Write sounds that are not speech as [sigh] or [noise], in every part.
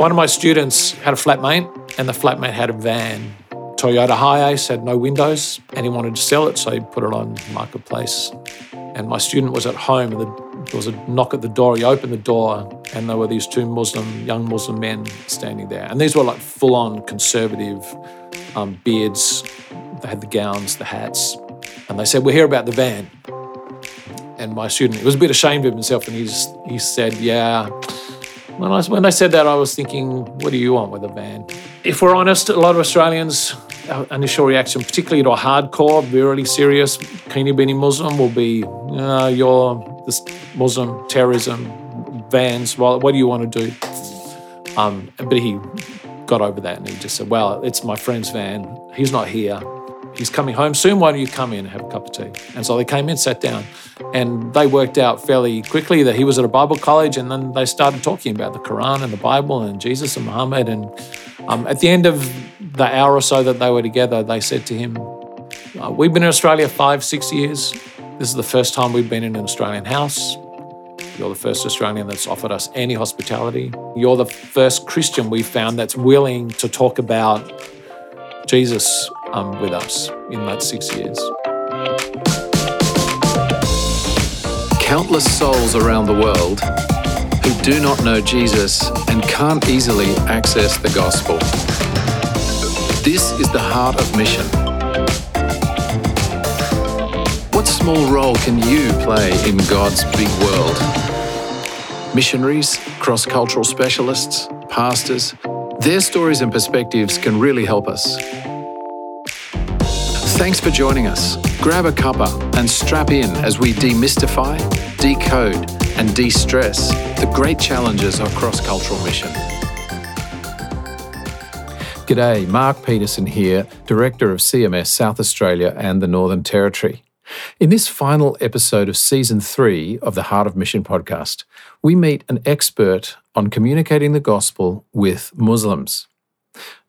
One of my students had a flatmate, and the flatmate had a van. Toyota Hiace had no windows, and he wanted to sell it, so he put it on Marketplace. And my student was at home, and there was a knock at the door. He opened the door, and there were these two Muslim, young Muslim men standing there. And these were like full on conservative um, beards. They had the gowns, the hats. And they said, We're here about the van. And my student, he was a bit ashamed of himself, and he, just, he said, Yeah. When, I, when they said that, I was thinking, What do you want with a van? If we're honest, a lot of Australians, our initial reaction, particularly to a hardcore, really serious Keeny Beanie Muslim, will be, uh, You're this Muslim terrorism, vans, well, what do you want to do? Um, but he got over that and he just said, Well, it's my friend's van. He's not here. He's coming home soon. Why don't you come in and have a cup of tea? And so they came in, sat down, and they worked out fairly quickly that he was at a Bible college. And then they started talking about the Quran and the Bible and Jesus and Muhammad. And um, at the end of the hour or so that they were together, they said to him, uh, We've been in Australia five, six years. This is the first time we've been in an Australian house. You're the first Australian that's offered us any hospitality. You're the first Christian we've found that's willing to talk about Jesus um, with us in that six years. Countless souls around the world who do not know Jesus and can't easily access the gospel. This is the heart of mission. What small role can you play in God's big world? Missionaries, cross cultural specialists, pastors, their stories and perspectives can really help us. Thanks for joining us. Grab a cuppa and strap in as we demystify, decode, and de stress the great challenges of cross cultural mission. G'day, Mark Peterson here, Director of CMS South Australia and the Northern Territory. In this final episode of Season 3 of the Heart of Mission podcast, we meet an expert on communicating the gospel with Muslims.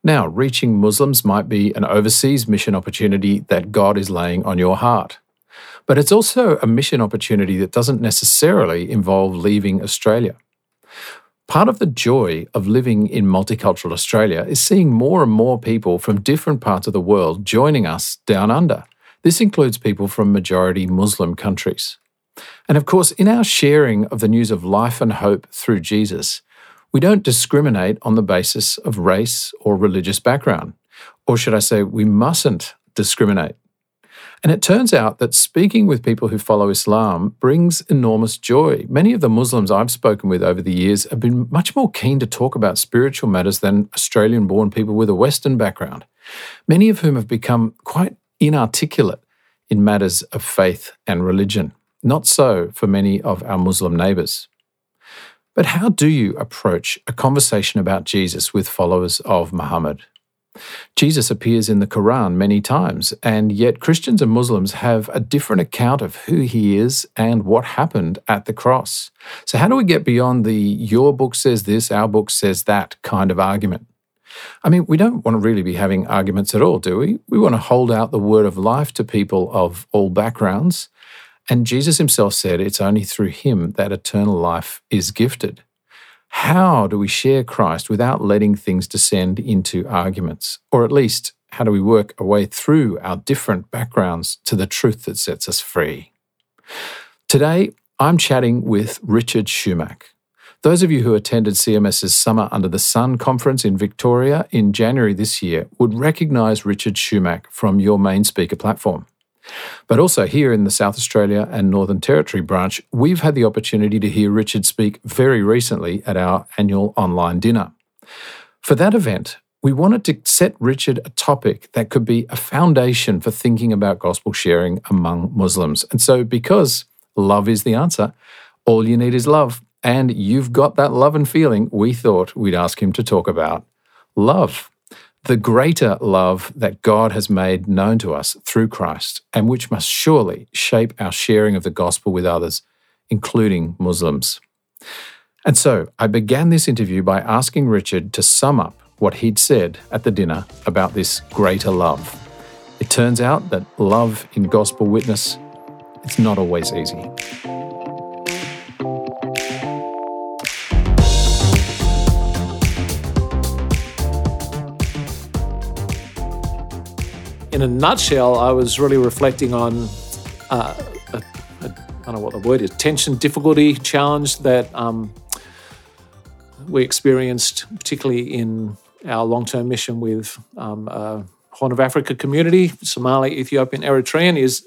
Now, reaching Muslims might be an overseas mission opportunity that God is laying on your heart. But it's also a mission opportunity that doesn't necessarily involve leaving Australia. Part of the joy of living in multicultural Australia is seeing more and more people from different parts of the world joining us down under. This includes people from majority Muslim countries. And of course, in our sharing of the news of life and hope through Jesus, we don't discriminate on the basis of race or religious background. Or should I say, we mustn't discriminate. And it turns out that speaking with people who follow Islam brings enormous joy. Many of the Muslims I've spoken with over the years have been much more keen to talk about spiritual matters than Australian born people with a Western background, many of whom have become quite inarticulate in matters of faith and religion. Not so for many of our Muslim neighbours. But how do you approach a conversation about Jesus with followers of Muhammad? Jesus appears in the Quran many times, and yet Christians and Muslims have a different account of who he is and what happened at the cross. So, how do we get beyond the your book says this, our book says that kind of argument? I mean, we don't want to really be having arguments at all, do we? We want to hold out the word of life to people of all backgrounds and Jesus himself said it's only through him that eternal life is gifted. How do we share Christ without letting things descend into arguments? Or at least, how do we work our way through our different backgrounds to the truth that sets us free? Today, I'm chatting with Richard Shumack. Those of you who attended CMS's Summer Under the Sun conference in Victoria in January this year would recognise Richard Shumack from your main speaker platform. But also here in the South Australia and Northern Territory branch, we've had the opportunity to hear Richard speak very recently at our annual online dinner. For that event, we wanted to set Richard a topic that could be a foundation for thinking about gospel sharing among Muslims. And so, because love is the answer, all you need is love, and you've got that love and feeling, we thought we'd ask him to talk about love the greater love that God has made known to us through Christ, and which must surely shape our sharing of the gospel with others, including Muslims. And so I began this interview by asking Richard to sum up what he'd said at the dinner about this greater love. It turns out that love in gospel witness, it's not always easy. In a nutshell, I was really reflecting on, uh, a, a, I don't know what the word is, tension, difficulty, challenge that um, we experienced, particularly in our long term mission with um, uh, Horn of Africa community, Somali, Ethiopian, Eritrean, is,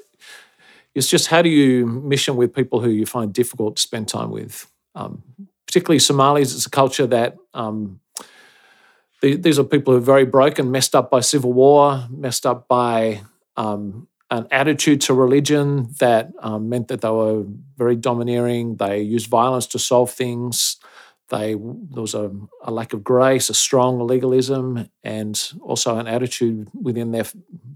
is just how do you mission with people who you find difficult to spend time with? Um, particularly Somalis, it's a culture that um, these are people who are very broken, messed up by civil war, messed up by um, an attitude to religion that um, meant that they were very domineering. They used violence to solve things. They there was a, a lack of grace, a strong legalism, and also an attitude within their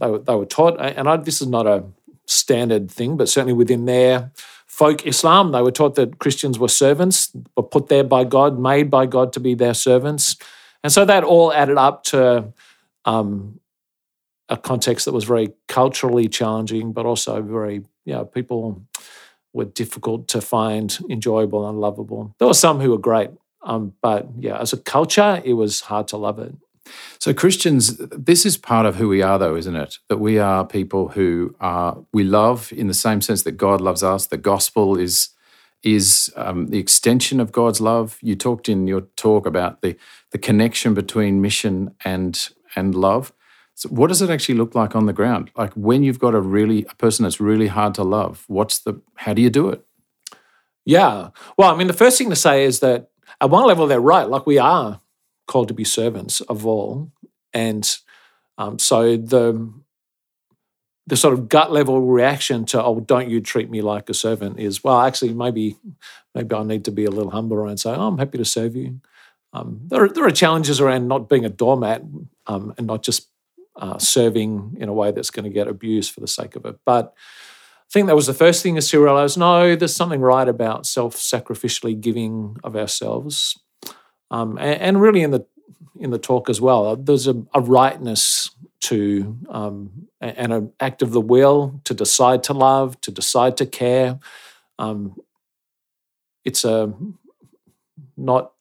they were, they were taught. And I, this is not a standard thing, but certainly within their folk Islam, they were taught that Christians were servants, were put there by God, made by God to be their servants. And so that all added up to um, a context that was very culturally challenging, but also very, you know, people were difficult to find enjoyable and lovable. There were some who were great, um, but yeah, as a culture, it was hard to love it. So Christians, this is part of who we are, though, isn't it? That we are people who are we love in the same sense that God loves us. The gospel is is um, the extension of God's love. You talked in your talk about the the connection between mission and and love. So what does it actually look like on the ground? Like when you've got a really a person that's really hard to love, what's the how do you do it? Yeah. Well, I mean, the first thing to say is that at one level they're right. Like we are called to be servants of all, and um, so the the sort of gut level reaction to oh don't you treat me like a servant is well actually maybe maybe I need to be a little humbler and say oh, I'm happy to serve you. Um, there, are, there are challenges around not being a doormat um, and not just uh, serving in a way that's going to get abused for the sake of it. But I think that was the first thing is to realize no, there's something right about self sacrificially giving of ourselves. Um, and, and, really in the in the talk as well, there's a, a rightness to um, and an act of the will to decide to love, to decide to care. Um, it's a not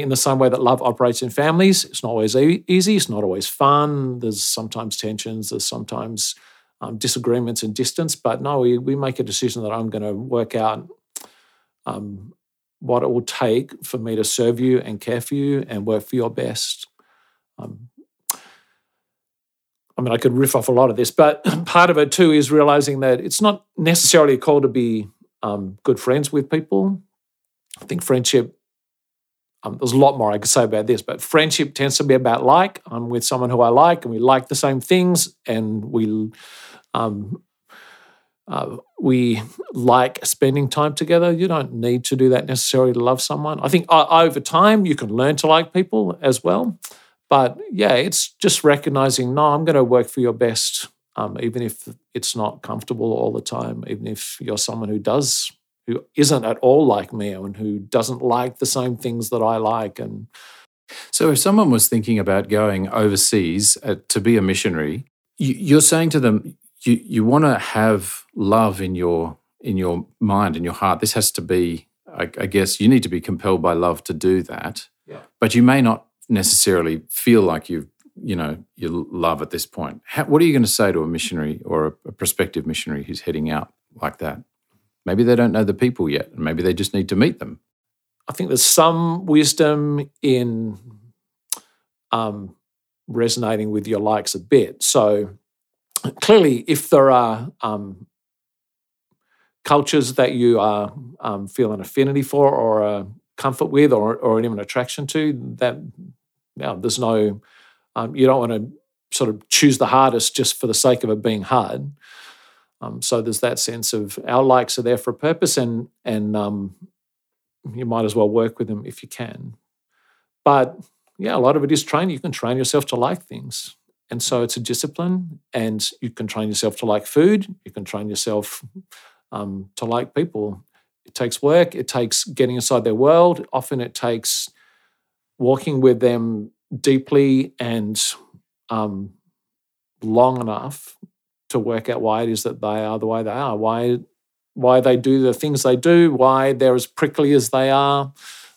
in the same way that love operates in families. It's not always easy. It's not always fun. There's sometimes tensions. There's sometimes um, disagreements and distance. But no, we, we make a decision that I'm going to work out um, what it will take for me to serve you and care for you and work for your best. Um, I mean, I could riff off a lot of this, but [clears throat] part of it too is realizing that it's not necessarily a call to be um, good friends with people. I think friendship um, there's a lot more I could say about this, but friendship tends to be about like. I'm with someone who I like, and we like the same things, and we um, uh, we like spending time together. You don't need to do that necessarily to love someone. I think uh, over time you can learn to like people as well, but yeah, it's just recognizing. No, I'm going to work for your best, um, even if it's not comfortable all the time. Even if you're someone who does who isn't at all like me and who doesn't like the same things that I like. And so, if someone was thinking about going overseas uh, to be a missionary, you, are saying to them, you you want to have love in your in your mind in your heart. This has to be, I, I guess, you need to be compelled by love to do that. Yeah. But you may not necessarily feel like you you know you love at this point. How, what are you going to say to a missionary or a, a prospective missionary who's heading out like that? Maybe they don't know the people yet. And maybe they just need to meet them. I think there's some wisdom in um, resonating with your likes a bit. So clearly, if there are um, cultures that you are um, feel an affinity for or a comfort with or, or even attraction to, that yeah, there's no, um, you don't want to sort of choose the hardest just for the sake of it being hard. Um, so there's that sense of our likes are there for a purpose, and and um, you might as well work with them if you can. But yeah, a lot of it is training. You can train yourself to like things, and so it's a discipline. And you can train yourself to like food. You can train yourself um, to like people. It takes work. It takes getting inside their world. Often it takes walking with them deeply and um, long enough to work out why it is that they are the way they are, why why they do the things they do, why they're as prickly as they are,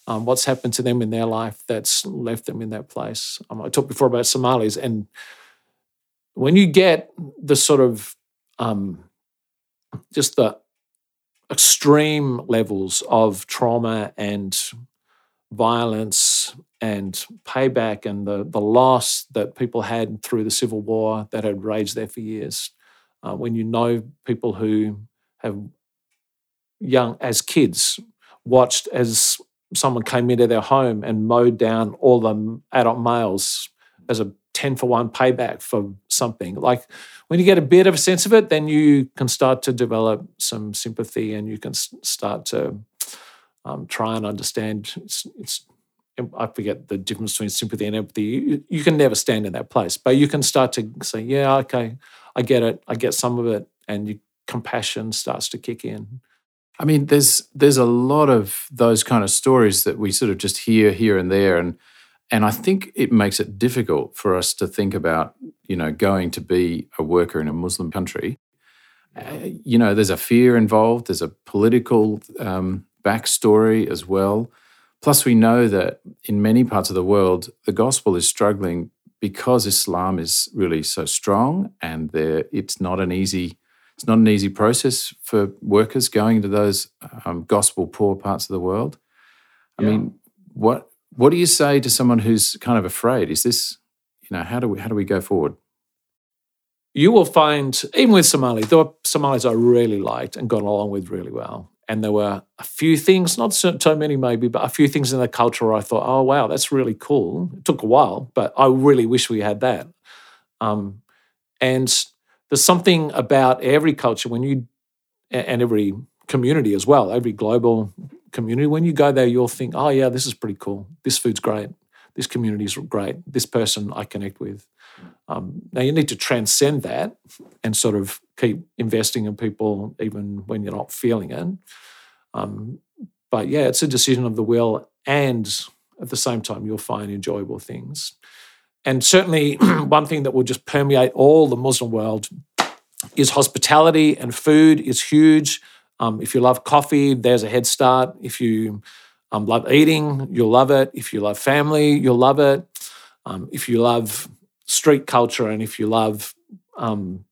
um, what's happened to them in their life that's left them in that place. Um, I talked before about Somalis, and when you get the sort of um, just the extreme levels of trauma and violence and payback and the, the loss that people had through the civil war that had raged there for years. Uh, when you know people who have young as kids watched as someone came into their home and mowed down all the adult males as a 10 for 1 payback for something. Like when you get a bit of a sense of it, then you can start to develop some sympathy and you can start to um, try and understand. It's, it's, I forget the difference between sympathy and empathy. You, you can never stand in that place, but you can start to say, yeah, okay, I get it. I get some of it. And you, compassion starts to kick in. I mean, there's there's a lot of those kind of stories that we sort of just hear here and there, and and I think it makes it difficult for us to think about, you know, going to be a worker in a Muslim country. Uh, you know, there's a fear involved. There's a political um, backstory as well. Plus, we know that in many parts of the world, the gospel is struggling because Islam is really so strong, and there it's not an easy it's not an easy process for workers going to those um, gospel poor parts of the world. I yeah. mean, what what do you say to someone who's kind of afraid? Is this, you know, how do we how do we go forward? You will find, even with Somali, were Somalis I really liked and got along with really well. And there were a few things, not so, so many maybe, but a few things in the culture I thought, oh wow, that's really cool. It took a while, but I really wish we had that. Um, and there's something about every culture when you and every community as well, every global community. When you go there, you'll think, oh, yeah, this is pretty cool. This food's great. This community is great. This person I connect with. Um, now, you need to transcend that and sort of keep investing in people even when you're not feeling it. Um, but yeah, it's a decision of the will. And at the same time, you'll find enjoyable things. And certainly, [clears throat] one thing that will just permeate all the Muslim world is hospitality and food is huge. Um, if you love coffee, there's a head start. If you um, love eating, you'll love it. If you love family, you'll love it. Um, if you love street culture and if you love um,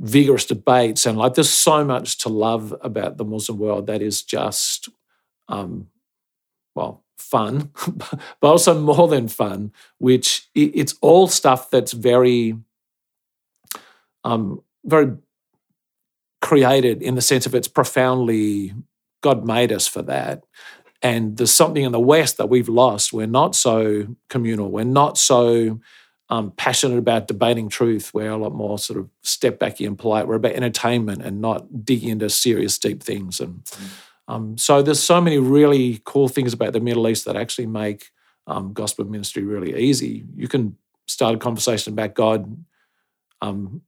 vigorous debates and like there's so much to love about the Muslim world that is just, um, well, fun, [laughs] but also more than fun, which it's all stuff that's very, um, very created in the sense of it's profoundly God made us for that. And there's something in the West that we've lost. We're not so communal. We're not so um, passionate about debating truth. We're a lot more sort of step backy and polite. We're about entertainment and not digging into serious, deep things. And um, so there's so many really cool things about the Middle East that actually make um, gospel ministry really easy. You can start a conversation about God um,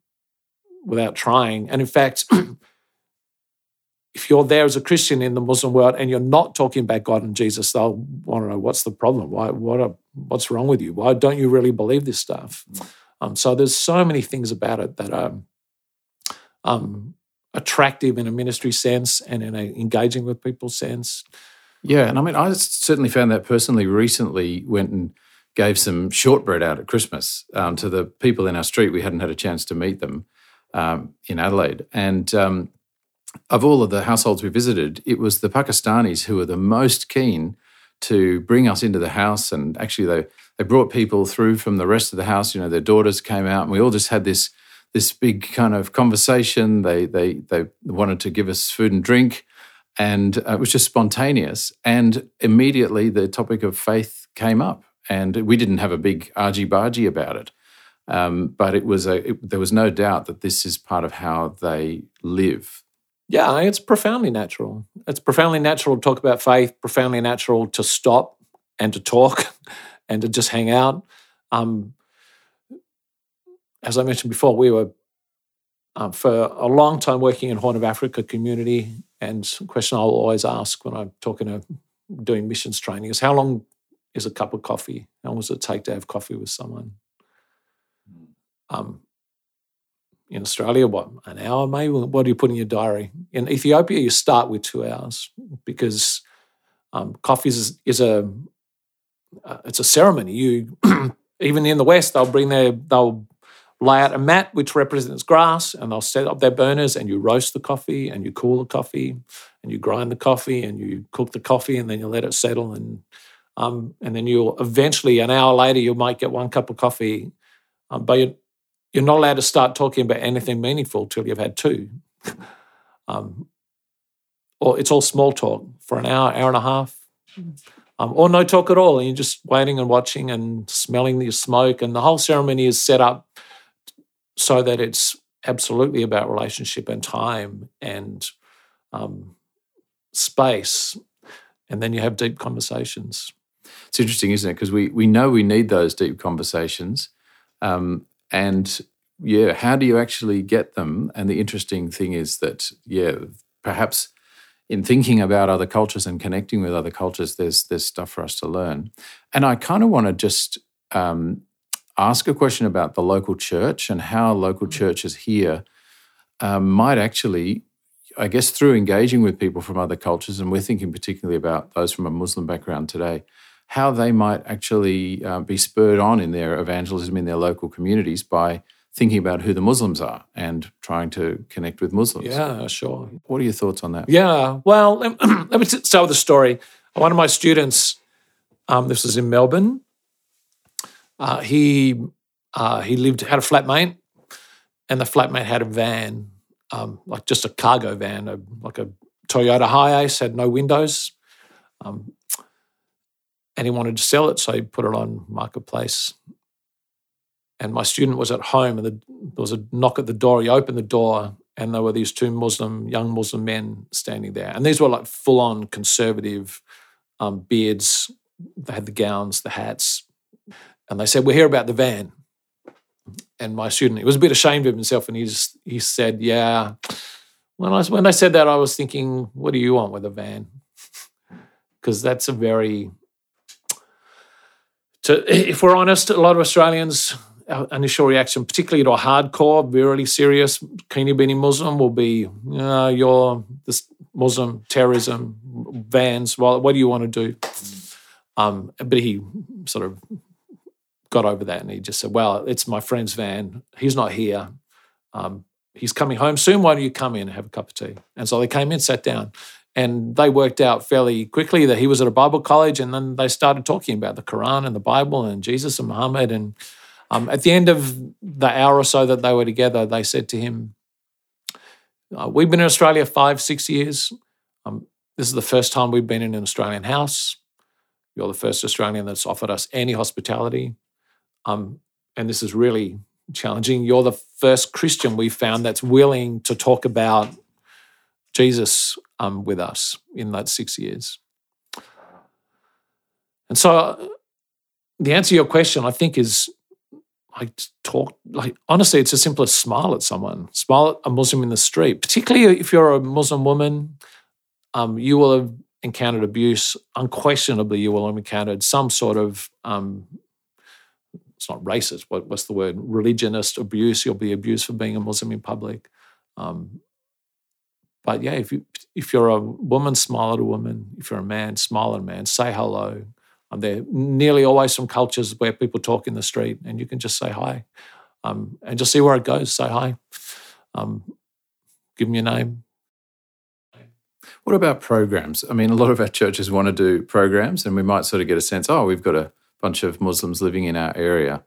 without trying. And in fact, [clears throat] if you're there as a Christian in the Muslim world and you're not talking about God and Jesus, they'll want to know what's the problem. Why? What? Are, what's wrong with you? Why don't you really believe this stuff? Mm. Um, so there's so many things about it that are um, attractive in a ministry sense and in an engaging with people sense. Yeah, and I mean, I certainly found that personally. Recently, went and gave some shortbread out at Christmas um, to the people in our street. We hadn't had a chance to meet them, um, in Adelaide. And um, of all of the households we visited, it was the Pakistanis who were the most keen to bring us into the house. And actually, they they brought people through from the rest of the house. You know, their daughters came out, and we all just had this this big kind of conversation. They they they wanted to give us food and drink, and uh, it was just spontaneous. And immediately, the topic of faith came up, and we didn't have a big argy bargy about it. Um, but it was a it, there was no doubt that this is part of how they live. Yeah, it's profoundly natural. It's profoundly natural to talk about faith. Profoundly natural to stop and to talk [laughs] and to just hang out. Um, as I mentioned before, we were um, for a long time working in Horn of Africa community, and question I'll always ask when I'm talking to doing missions training is how long is a cup of coffee? How long does it take to have coffee with someone? Um, in Australia, what, an hour maybe? What do you put in your diary? In Ethiopia, you start with two hours because um, coffee is, is a uh, it's a ceremony. You [clears throat] even in the West, they'll bring their they'll lay out a mat which represents grass, and they'll set up their burners, and you roast the coffee, and you cool the coffee, and you grind the coffee, and you cook the coffee, and then you let it settle, and um, and then you'll eventually an hour later you might get one cup of coffee, um, but you're, you're not allowed to start talking about anything meaningful till you've had two. [laughs] um, or it's all small talk for an hour, hour and a half um, or no talk at all. And you're just waiting and watching and smelling the smoke. And the whole ceremony is set up so that it's absolutely about relationship and time and um, space. And then you have deep conversations. It's interesting, isn't it? Because we, we know we need those deep conversations. Um, and yeah, how do you actually get them? And the interesting thing is that, yeah, perhaps in thinking about other cultures and connecting with other cultures, there's there's stuff for us to learn. And I kind of want to just um, ask a question about the local church and how local mm. churches here um, might actually, I guess, through engaging with people from other cultures, and we're thinking particularly about those from a Muslim background today, how they might actually uh, be spurred on in their evangelism in their local communities by thinking about who the Muslims are and trying to connect with Muslims. Yeah, sure. What are your thoughts on that? Yeah, well, let [clears throat] me start with a story. One of my students, um, this was in Melbourne. Uh, he uh, he lived had a flatmate, and the flatmate had a van, um, like just a cargo van, a, like a Toyota Hiace, had no windows, um, and he wanted to sell it, so he put it on marketplace and my student was at home and the, there was a knock at the door. He opened the door and there were these two Muslim, young Muslim men standing there. And these were like full on conservative um, beards. They had the gowns, the hats. And they said, We're here about the van. And my student, he was a bit ashamed of himself and he just, he said, Yeah. When I, when I said that, I was thinking, What do you want with a van? [laughs] Because that's a very, to, if we're honest, a lot of Australians initial reaction, particularly to a hardcore, really serious Keeny Beanie Muslim, will be, uh, you're this Muslim terrorism, vans. Well, what do you want to do? Um, but he sort of got over that and he just said, well, it's my friend's van. He's not here. Um, he's coming home soon. Why don't you come in and have a cup of tea? And so they came in, sat down, and they worked out fairly quickly that he was at a Bible college. And then they started talking about the Quran and the Bible and Jesus and Muhammad and um, at the end of the hour or so that they were together, they said to him, uh, We've been in Australia five, six years. Um, this is the first time we've been in an Australian house. You're the first Australian that's offered us any hospitality. Um, and this is really challenging. You're the first Christian we found that's willing to talk about Jesus um, with us in that six years. And so, uh, the answer to your question, I think, is like talk like honestly it's as simple as smile at someone. Smile at a muslim in the street particularly if you're a muslim woman. Um, you will have encountered abuse. Unquestionably you will have encountered some sort of um, it's not racist what, what's the word? Religionist abuse. You'll be abused for being a muslim in public. Um, but yeah if you if you're a woman smile at a woman if you're a man smile at a man say hello um, there nearly always some cultures where people talk in the street and you can just say hi um, and just see where it goes. Say hi. Um, give them your name. What about programs? I mean, a lot of our churches want to do programs, and we might sort of get a sense oh, we've got a bunch of Muslims living in our area.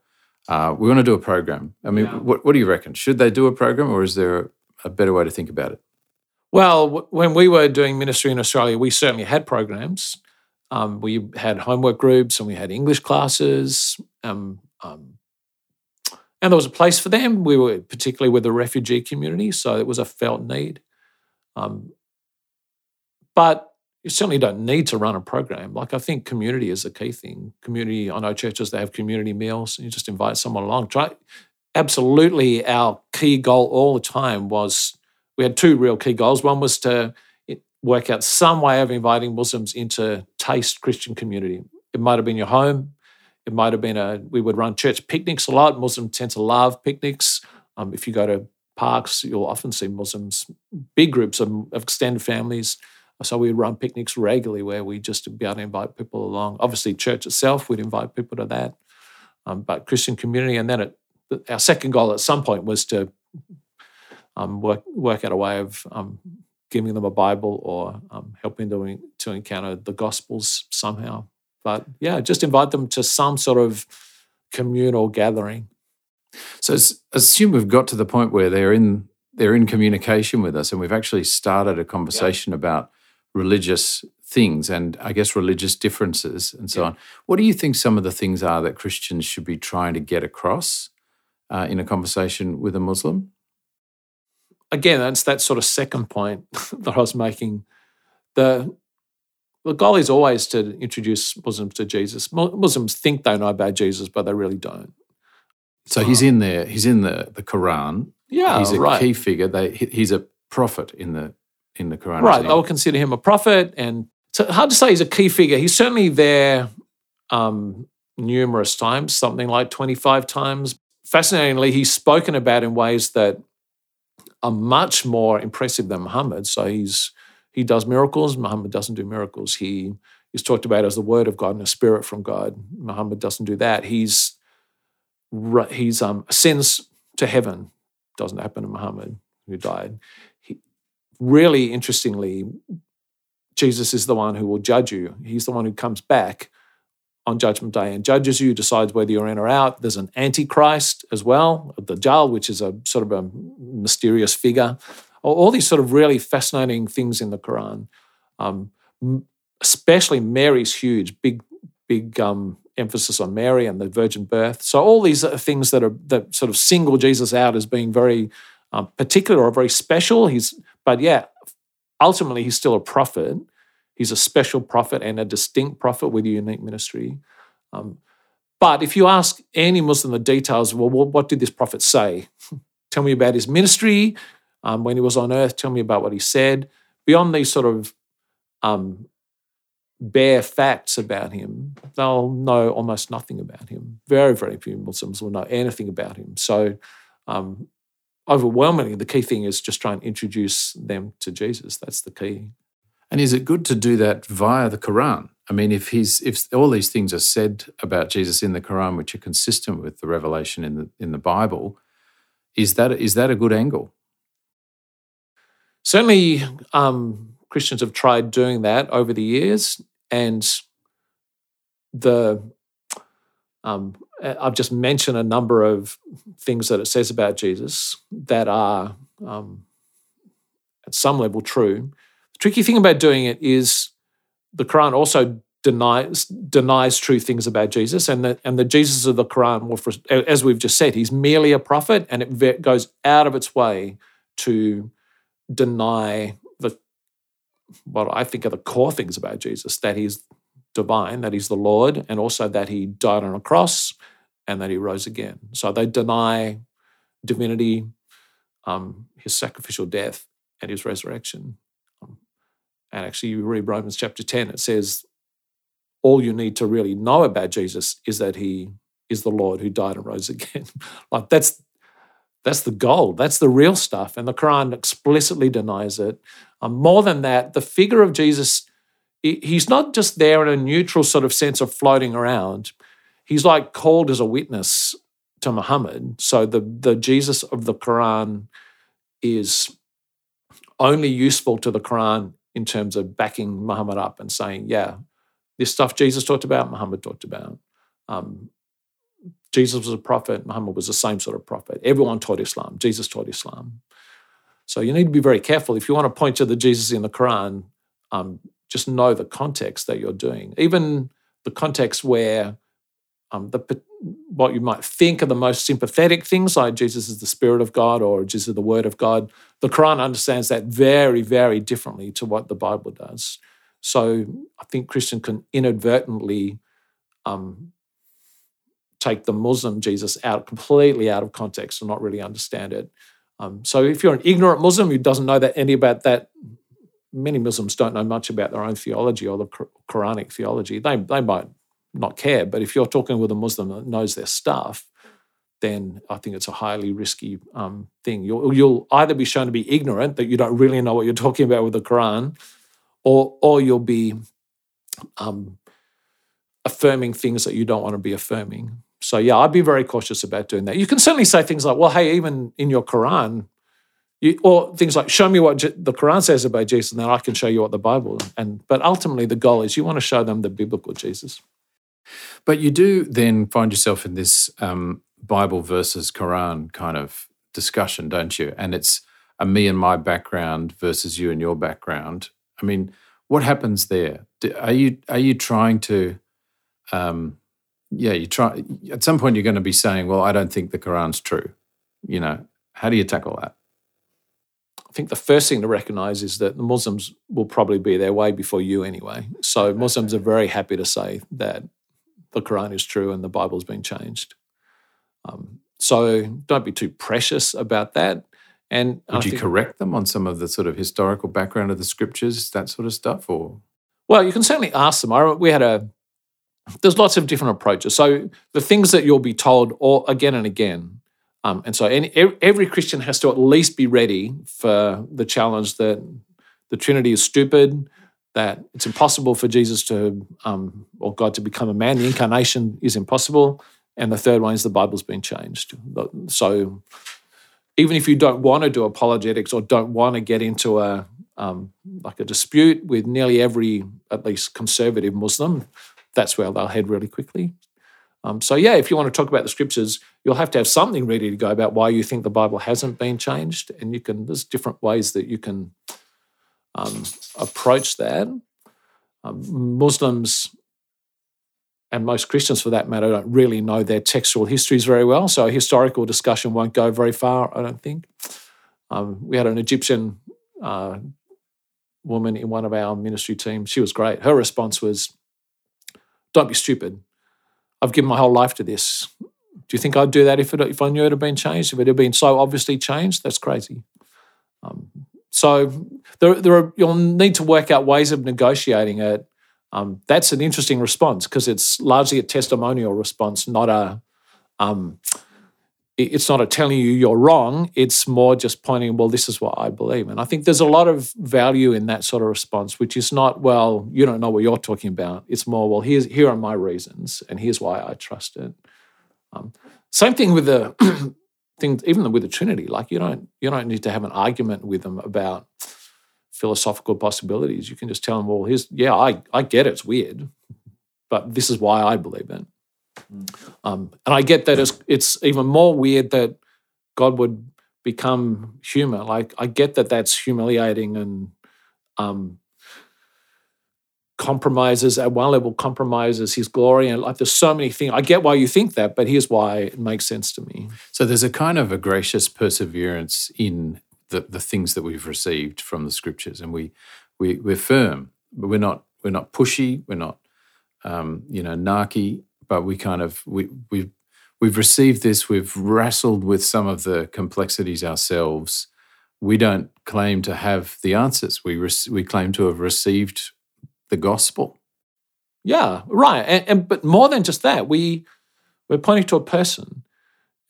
Uh, we want to do a program. I mean, yeah. what, what do you reckon? Should they do a program, or is there a better way to think about it? Well, w- when we were doing ministry in Australia, we certainly had programs. Um, we had homework groups and we had English classes. Um, um, and there was a place for them. We were particularly with the refugee community, so it was a felt need. Um, but you certainly don't need to run a program. Like I think community is a key thing. Community, I know churches they have community meals, and you just invite someone along. Try absolutely our key goal all the time was we had two real key goals. One was to work out some way of inviting Muslims into taste Christian community. It might have been your home. It might have been a, we would run church picnics a lot. Muslims tend to love picnics. Um, if you go to parks, you'll often see Muslims, big groups of, of extended families. So we would run picnics regularly where we just be able to invite people along. Obviously, church itself, we'd invite people to that. Um, but Christian community, and then at our second goal at some point was to um, work work out a way of um, giving them a Bible or um, helping them to encounter the Gospels somehow. But yeah, just invite them to some sort of communal gathering. So assume we've got to the point where they're in they're in communication with us, and we've actually started a conversation yeah. about religious things and I guess religious differences and so yeah. on. What do you think some of the things are that Christians should be trying to get across uh, in a conversation with a Muslim? Again, that's that sort of second point [laughs] that I was making. The the goal is always to introduce Muslims to Jesus. Muslims think they know about Jesus, but they really don't. So he's in there. He's in the the Quran. Yeah, he's a right. key figure. They, he's a prophet in the in the Quran. Right, they will consider him a prophet, and so hard to say he's a key figure. He's certainly there um, numerous times, something like twenty five times. Fascinatingly, he's spoken about in ways that are much more impressive than Muhammad. So he's he does miracles. Muhammad doesn't do miracles. He is talked about as the word of God and a spirit from God. Muhammad doesn't do that. He's he's um, ascends to heaven. Doesn't happen to Muhammad, who died. He, really interestingly, Jesus is the one who will judge you. He's the one who comes back on Judgment Day and judges you, decides whether you're in or out. There's an Antichrist as well, the Dajjal, which is a sort of a mysterious figure. All these sort of really fascinating things in the Quran. Um, especially Mary's huge, big, big um, emphasis on Mary and the virgin birth. So all these things that are that sort of single Jesus out as being very um, particular or very special. He's, but yeah, ultimately he's still a prophet. He's a special prophet and a distinct prophet with a unique ministry. Um, but if you ask any Muslim the details, well, what did this prophet say? [laughs] Tell me about his ministry um, when he was on earth. Tell me about what he said. Beyond these sort of um, bare facts about him, they'll know almost nothing about him. Very, very few Muslims will know anything about him. So, um, overwhelmingly, the key thing is just try and introduce them to Jesus. That's the key. And is it good to do that via the Quran? I mean, if he's if all these things are said about Jesus in the Quran, which are consistent with the revelation in the in the Bible, is that is that a good angle? Certainly, um, Christians have tried doing that over the years, and the um, I've just mentioned a number of things that it says about Jesus that are um, at some level true. Tricky thing about doing it is the Quran also denies denies true things about Jesus, and the and the Jesus of the Quran, as we've just said, he's merely a prophet, and it goes out of its way to deny the what I think are the core things about Jesus that he's divine, that he's the Lord, and also that he died on a cross and that he rose again. So they deny divinity, um, his sacrificial death, and his resurrection. And actually, you read Romans chapter 10, it says, all you need to really know about Jesus is that he is the Lord who died and rose again. [laughs] like that's that's the gold. That's the real stuff. And the Quran explicitly denies it. Um, more than that, the figure of Jesus he's not just there in a neutral sort of sense of floating around. He's like called as a witness to Muhammad. So the, the Jesus of the Quran is only useful to the Quran in terms of backing Muhammad up and saying, yeah, this stuff Jesus talked about, Muhammad talked about. Um, Jesus was a prophet, Muhammad was the same sort of prophet. Everyone taught Islam, Jesus taught Islam. So you need to be very careful. If you want to point to the Jesus in the Quran, um, just know the context that you're doing, even the context where um, the what you might think are the most sympathetic things, like Jesus is the Spirit of God or Jesus is the Word of God. The Quran understands that very, very differently to what the Bible does. So I think Christian can inadvertently um, take the Muslim Jesus out completely out of context and not really understand it. Um, so if you're an ignorant Muslim who doesn't know that any about that many Muslims don't know much about their own theology or the Quranic theology. They, they might not care, but if you're talking with a Muslim that knows their stuff, then I think it's a highly risky um, thing. You'll, you'll either be shown to be ignorant, that you don't really know what you're [laughs] talking about with the Quran, or, or you'll be um, affirming things that you don't want to be affirming. So yeah, I'd be very cautious about doing that. You can certainly say things like, "Well, hey, even in your Quran, you, or things like, show me what the Quran says about Jesus, and then I can show you what the Bible." And but ultimately, the goal is you want to show them the biblical Jesus. But you do then find yourself in this um, Bible versus Quran kind of discussion, don't you? And it's a me and my background versus you and your background. I mean, what happens there? Are you are you trying to, um, yeah, you try at some point you're going to be saying, well, I don't think the Quran's true. You know, how do you tackle that? I think the first thing to recognize is that the Muslims will probably be there way before you anyway. So Muslims are very happy to say that the Quran is true and the Bible's been changed. Um, so don't be too precious about that. And would I you correct them on some of the sort of historical background of the scriptures, that sort of stuff, or? Well, you can certainly ask them. I, we had a. There's lots of different approaches. So the things that you'll be told, or again and again, um, and so any, every Christian has to at least be ready for the challenge that the Trinity is stupid, that it's impossible for Jesus to um, or God to become a man. The incarnation is impossible. And the third one is the Bible's been changed. So even if you don't want to do apologetics or don't want to get into a um, like a dispute with nearly every at least conservative Muslim, that's where they'll head really quickly. Um, so yeah, if you want to talk about the scriptures, you'll have to have something ready to go about why you think the Bible hasn't been changed, and you can. There's different ways that you can um, approach that. Um, Muslims and most Christians for that matter don't really know their textual histories very well. So a historical discussion won't go very far, I don't think. Um, we had an Egyptian uh, woman in one of our ministry teams. She was great. Her response was, Don't be stupid. I've given my whole life to this. Do you think I'd do that if, it, if I knew it had been changed? If it had been so obviously changed? That's crazy. Um, so there, there are, you'll need to work out ways of negotiating it um, that's an interesting response because it's largely a testimonial response, not a. Um, it's not a telling you you're wrong. It's more just pointing, well, this is what I believe. And I think there's a lot of value in that sort of response, which is not, well, you don't know what you're talking about. It's more, well, here's here are my reasons, and here's why I trust it. Um, same thing with the [clears throat] thing, even with the Trinity. Like you don't you don't need to have an argument with them about philosophical possibilities. You can just tell them, well, here's, yeah, I, I get it, it's weird, but this is why I believe it. Mm. Um, and I get that it's, it's even more weird that God would become human. Like, I get that that's humiliating and um, compromises, at one level, compromises his glory. And like, there's so many things. I get why you think that, but here's why it makes sense to me. So there's a kind of a gracious perseverance in the, the things that we've received from the scriptures, and we, we we're firm, but we're not we're not pushy, we're not um, you know narky, but we kind of we we we've received this, we've wrestled with some of the complexities ourselves. We don't claim to have the answers. We re- we claim to have received the gospel. Yeah, right. And, and but more than just that, we we're pointing to a person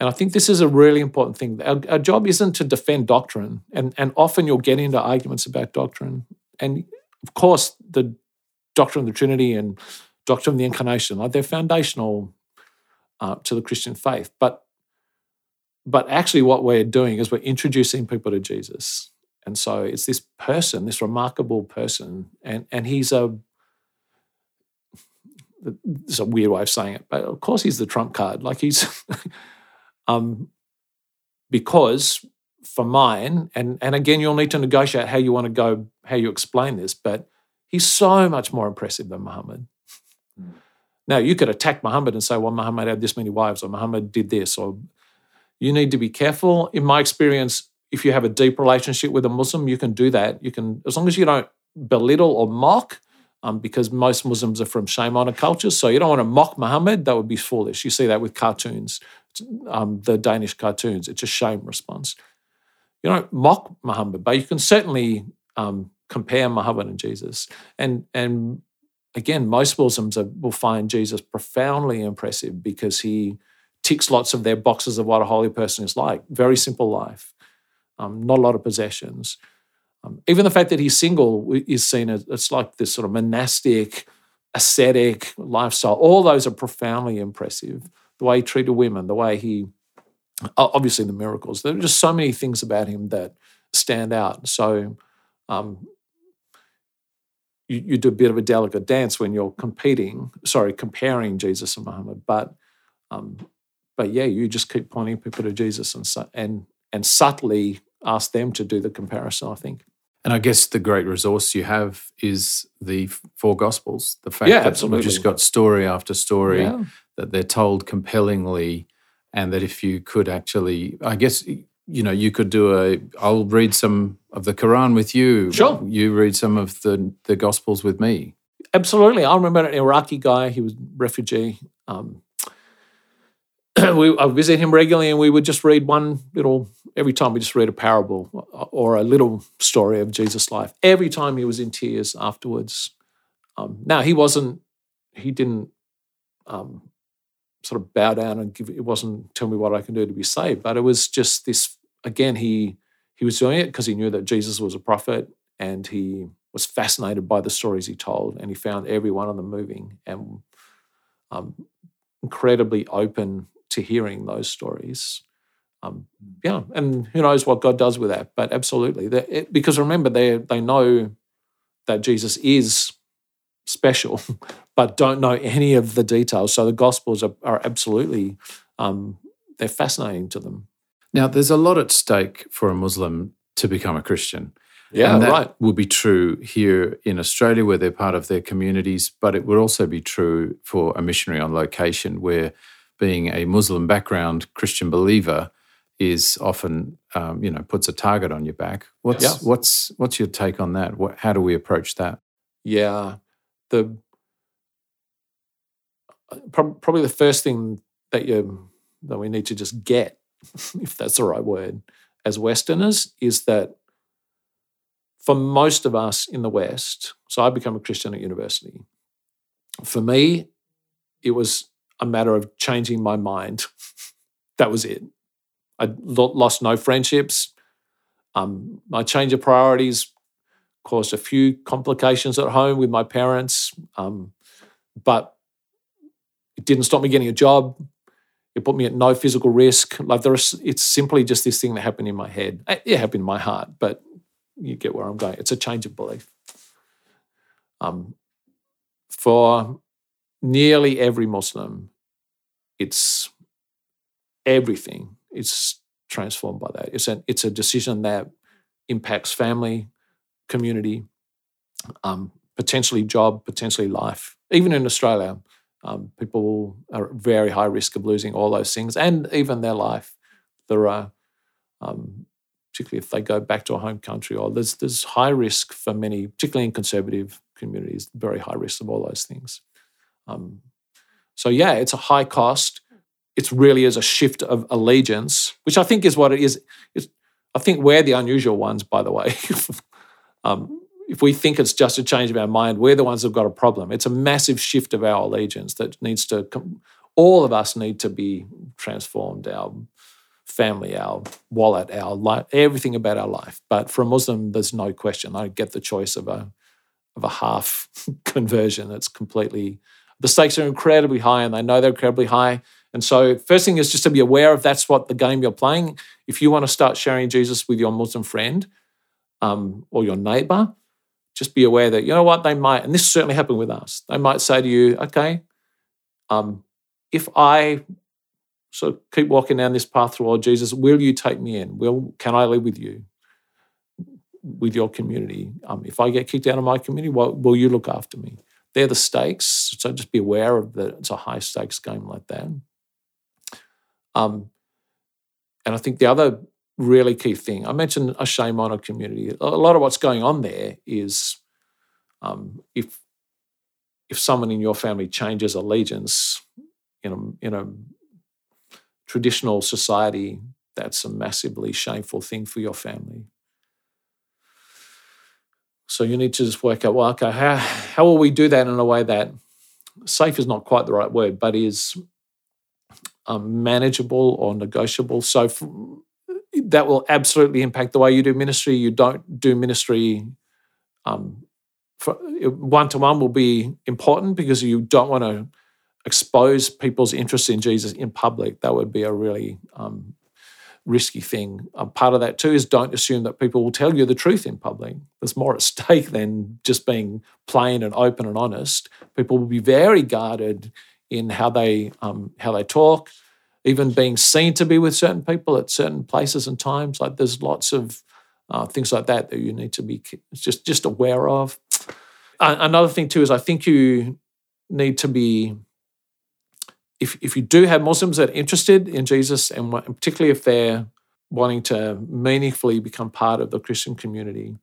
and I think this is a really important thing. Our, our, job isn't to defend doctrine, and, and often you'll get into arguments about doctrine. And of course, the doctrine of the Trinity and doctrine of the Incarnation, like they're foundational uh, to the Christian faith. But but actually, what we're doing is we're introducing people to Jesus, and so it's this person, this remarkable person, and and he's a it's a weird way of saying it, but of course he's the trump card. Like he's [laughs] um, because for mine, and and again, you'll need to negotiate how you want to go, how you explain this, but he's so much more impressive than Muhammad. Mm. Now, you could attack Muhammad and say, well, Muhammad had this many wives, or Muhammad did this, or you need to be careful. In my experience, if you have a deep relationship with a Muslim, you can do that. You can, as long as you don't belittle or mock, um, because most Muslims are from shame honor cultures. So you don't want to mock Muhammad, that would be foolish. You see that with cartoons um, the Danish cartoons. It's a shame response. You don't mock Muhammad, but you can certainly um, compare Muhammad and Jesus. And and again, most Muslims are, will find Jesus profoundly impressive because he ticks lots of their boxes of what a holy person is like. Very simple life, um, not a lot of possessions. Um, even the fact that he's single is seen as it's like this sort of monastic ascetic lifestyle. All those are profoundly impressive. The way he treated women, the way he, obviously the miracles. There are just so many things about him that stand out. So um, you, you do a bit of a delicate dance when you're competing, sorry, comparing Jesus and Muhammad. But um, but yeah, you just keep pointing people to Jesus and and and subtly ask them to do the comparison. I think. And I guess the great resource you have is the four Gospels. The fact yeah, that absolutely. we've just got story after story Yeah. that they're told compellingly, and that if you could actually, I guess you know, you could do a. I'll read some of the Quran with you. Sure. You read some of the the Gospels with me. Absolutely. I remember an Iraqi guy, he was refugee. Um, [coughs] we, I visit him regularly and we would just read one little, every time we just read a parable or a little story of Jesus' life. Every time he was in tears afterwards. Um, now, he wasn't, he didn't um, sort of bow down and give, it wasn't tell me what I can do to be saved, but it was just this, again, he, he was doing it because he knew that Jesus was a prophet and he was fascinated by the stories he told, and he found every one of them moving and um, incredibly open to hearing those stories. Um, yeah, and who knows what God does with that? But absolutely, it, because remember, they they know that Jesus is special, [laughs] but don't know any of the details. So the Gospels are, are absolutely um, they're fascinating to them. Now, there's a lot at stake for a Muslim to become a Christian. Yeah, and that right. will be true here in Australia, where they're part of their communities, but it would also be true for a missionary on location, where being a Muslim background Christian believer is often, um, you know, puts a target on your back. What's Yeah. what's what's your take on that? What, how do we approach that? Yeah, the probably the first thing that you that we need to just get, [laughs] if that's the right word, as Westerners, is that for most of us in the West, so I became a Christian at university. For me, it was a matter of changing my mind. [laughs] that was it. I lost no friendships. Um, my change of priorities caused a few complications at home with my parents, um, but it didn't stop me getting a job. It put me at no physical risk. Like there is, it's simply just this thing that happened in my head. It happened in my heart, but you get where I'm going. It's a change of belief. Um, for nearly every Muslim, it's everything. It's transformed by that. It's a it's a decision that impacts family, community, um, potentially job, potentially life. Even in Australia, um, people are at very high risk of losing all those things and even their life. There are, um, particularly if they go back to a home country, or there's there's high risk for many, particularly in conservative communities, very high risk of all those things. Um, so yeah, it's a high cost. It's really is a shift of allegiance, which I think is what it is. It's, I think we're the unusual ones, by the way. [laughs] um, if we think it's just a change of our mind, we're the ones who've got a problem. It's a massive shift of our allegiance that needs to, com- all of us need to be transformed. Our family, our wallet, our life, everything about our life. But for a Muslim, there's no question. I get the choice of a of a half [laughs] conversion. It's completely the stakes are incredibly high, and they know they're incredibly high. And so, first thing is just to be aware of that's what the game you're playing. If you want to start sharing Jesus with your Muslim friend um, or your neighbor, just be aware that you know what they might, and this certainly happened with us. They might say to you, "Okay, um, if I sort of keep walking down this path toward Jesus, will you take me in? Will can I live with you, with your community? Um, if I get kicked out of my community, what, will you look after me?" They're the stakes. So just be aware of that. It's a high stakes game like that. Um, and I think the other really key thing I mentioned a shame on a community. A lot of what's going on there is um, if if someone in your family changes allegiance in a in a traditional society, that's a massively shameful thing for your family. So you need to just work out, well, okay, how, how will we do that in a way that safe is not quite the right word, but is um, manageable or negotiable? So f that will absolutely impact the way you do ministry. You don't do ministry one to one will be important because you don't want to expose people's interest in Jesus in public. That would be a really um, risky thing. Um, part of that too is don't assume that people will tell you the truth in public. There's more at stake than just being plain and open and honest. People will be very guarded in how they um, how they talk, even being seen to be with certain people at certain places and times. Like there's lots of uh, things like that that you need to be just just aware of. Uh, another thing too is I think you need to be if if you do have Muslims that are interested in Jesus and particularly if they're wanting to meaningfully become part of the Christian community,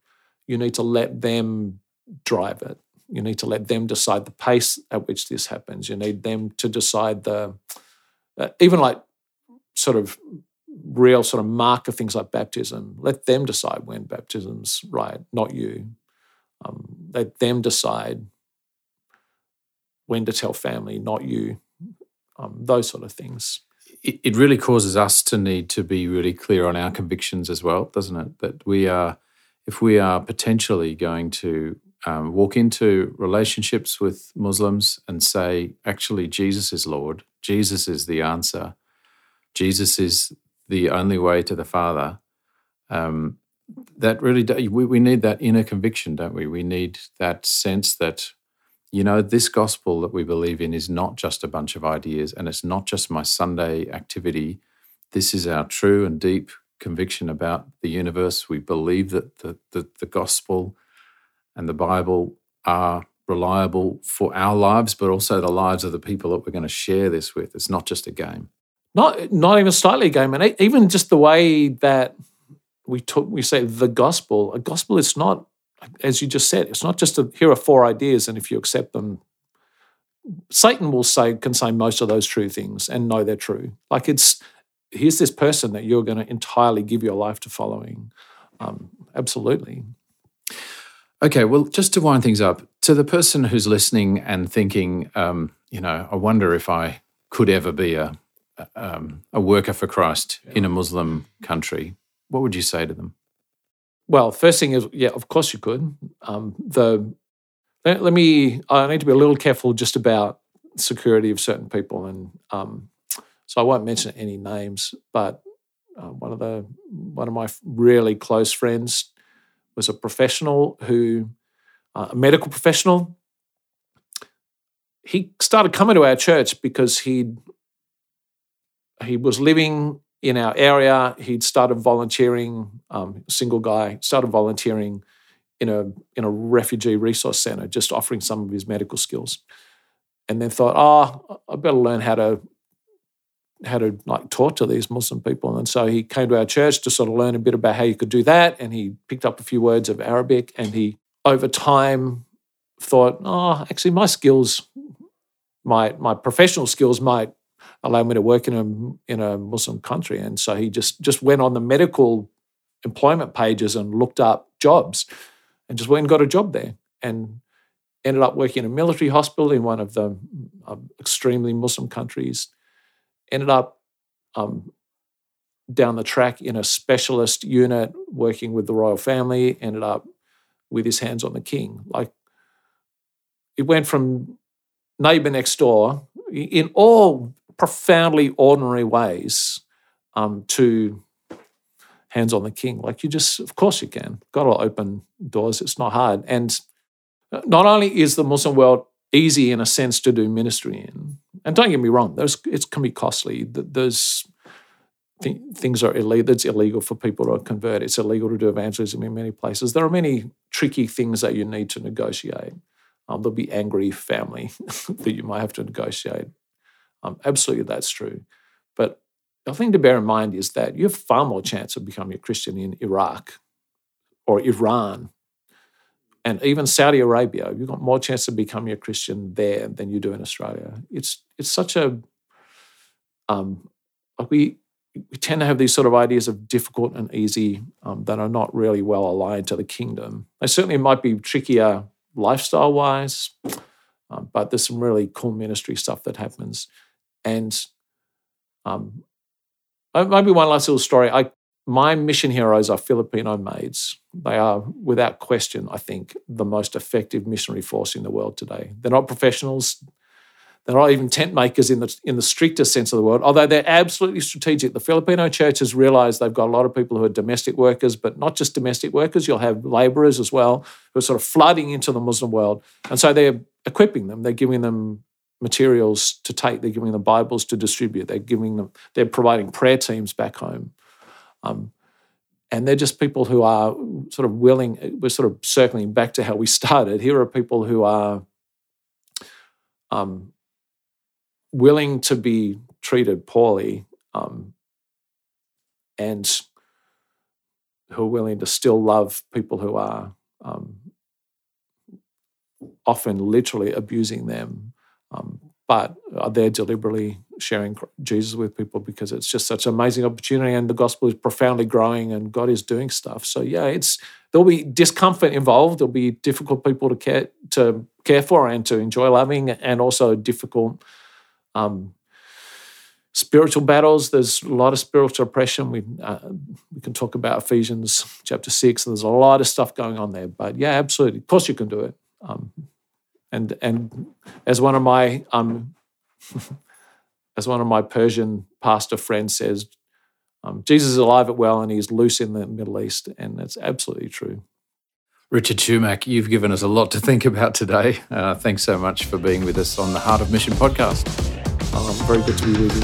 you need to let them drive it. You need to let them decide the pace at which this happens. You need them to decide the uh, even like sort of real sort of marker things like baptism. Let them decide when baptism's right, not you. Um, let them decide when to tell family, not you. Um, those sort of things. It, it really causes us to need to be really clear on our convictions as well, doesn't it? That we are, if we are potentially going to um, walk into relationships with Muslims and say, actually, Jesus is Lord, Jesus is the answer, Jesus is the only way to the Father. Um, that really we, we need that inner conviction, don't we? We need that sense that you know this gospel that we believe in is not just a bunch of ideas, and it's not just my Sunday activity. This is our true and deep conviction about the universe. We believe that the, the, the gospel and the Bible are reliable for our lives, but also the lives of the people that we're going to share this with. It's not just a game. Not not even slightly a game, and even just the way that we talk, we say the gospel. A gospel is not, as you just said, it's not just a, here are four ideas, and if you accept them, Satan will say can say most of those true things and know they're true. Like it's here's this person that you're going to entirely give your life to following. Um, absolutely. Okay, well, just to wind things up, to the person who's listening and thinking, um, you know, I wonder if I could ever be a um, a worker for Christ yeah. in a Muslim country, what would you say to them? Well, first thing is, yeah, of course you could. Um, the let, let, me. I need to be a little careful just about security of certain people, and um, so I won't mention any names. But uh, one of the one of my really close friends was a professional who, uh, a medical professional. He started coming to our church because he'd he was living in our area. He'd started volunteering, um, single guy, started volunteering in a in a refugee resource center, just offering some of his medical skills, and then thought, oh, I better learn how to how to like talk to these Muslim people. And so he came to our church to sort of learn a bit about how you could do that, and he picked up a few words of Arabic, and he over time thought, oh, actually, my skills, my my professional skills might allow me to work in a in a Muslim country. And so he just just went on the medical employment pages and looked up jobs, and just went and got a job there, and ended up working in a military hospital in one of the uh, extremely Muslim countries. Ended up um, down the track in a specialist unit working with the royal family. Ended up with his hands on the king. Like it went from neighbor next door in all profoundly ordinary ways um, to hands on the king. Like you just, of course, you can. Got to open doors. It's not hard. And not only is the Muslim world easy in a sense to do ministry in, and don't get me wrong, there's it can be costly. There's th- things are illegal. It's illegal for people to convert. It's illegal to do evangelism in many places. There are many tricky things that you need to negotiate. Um, there'll be angry family [laughs] that you might have to negotiate. Um, absolutely, that's true. But the thing to bear in mind is that you have far more chance of becoming a Christian in Iraq or Iran and even Saudi Arabia. You've got more chance of becoming a Christian there than you do in Australia. It's it's such a um, like we we tend to have these sort of ideas of difficult and easy um, that are not really well aligned to the kingdom. They certainly might be trickier lifestyle wise, um, but there's some really cool ministry stuff that happens. And um, maybe one last little story. I my mission heroes are Filipino maids. They are, without question, I think, the most effective missionary force in the world today. They're not professionals. They're not even tent makers in the in the strictest sense of the word, although they're absolutely strategic. The Filipino church has realized they've got a lot of people who are domestic workers, but not just domestic workers. You'll have laborers as well who are sort of flooding into the Muslim world, and so they're equipping them. They're giving them materials to take. They're giving them Bibles to distribute. They're giving them. They're providing prayer teams back home. Um, and they're just people who are sort of willing. We're sort of circling back to how we started. Here are people who are um, willing to be treated poorly um, and who are willing to still love people who are um, often literally abusing them, um, but are deliberately sharing Jesus with people because it's just such an amazing opportunity and the gospel is profoundly growing and God is doing stuff. So yeah, it's there'll be discomfort involved. There'll be difficult people to care to care for and to enjoy loving, and also difficult um, spiritual battles. There's a lot of spiritual oppression. We uh, we can talk about Ephesians chapter six. There's a lot of stuff going on there. But yeah, absolutely. Of course, you can do it. Um, and and as one of my um, [laughs] as one of my Persian pastor friends says, um, Jesus is alive at well, and he's loose in the Middle East, and that's absolutely true. Richard Shumack, you've given us a lot to think about today. Uh, thanks so much for being with us on the Heart of Mission podcast. Um, very good to be with you.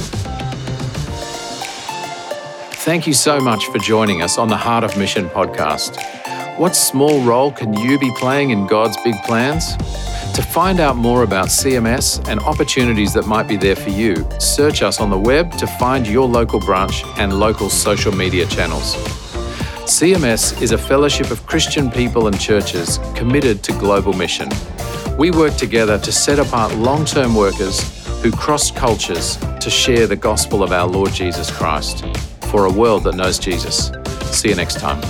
Thank you so much for joining us on the Heart of Mission podcast. What small role can you be playing in God's big plans? To find out more about CMS and opportunities that might be there for you, search us on the web to find your local branch and local social media channels. CMS is a fellowship of Christian people and churches committed to global mission. We work together to set apart long term workers who cross cultures to share the gospel of our Lord Jesus Christ for a world that knows Jesus. See you next time.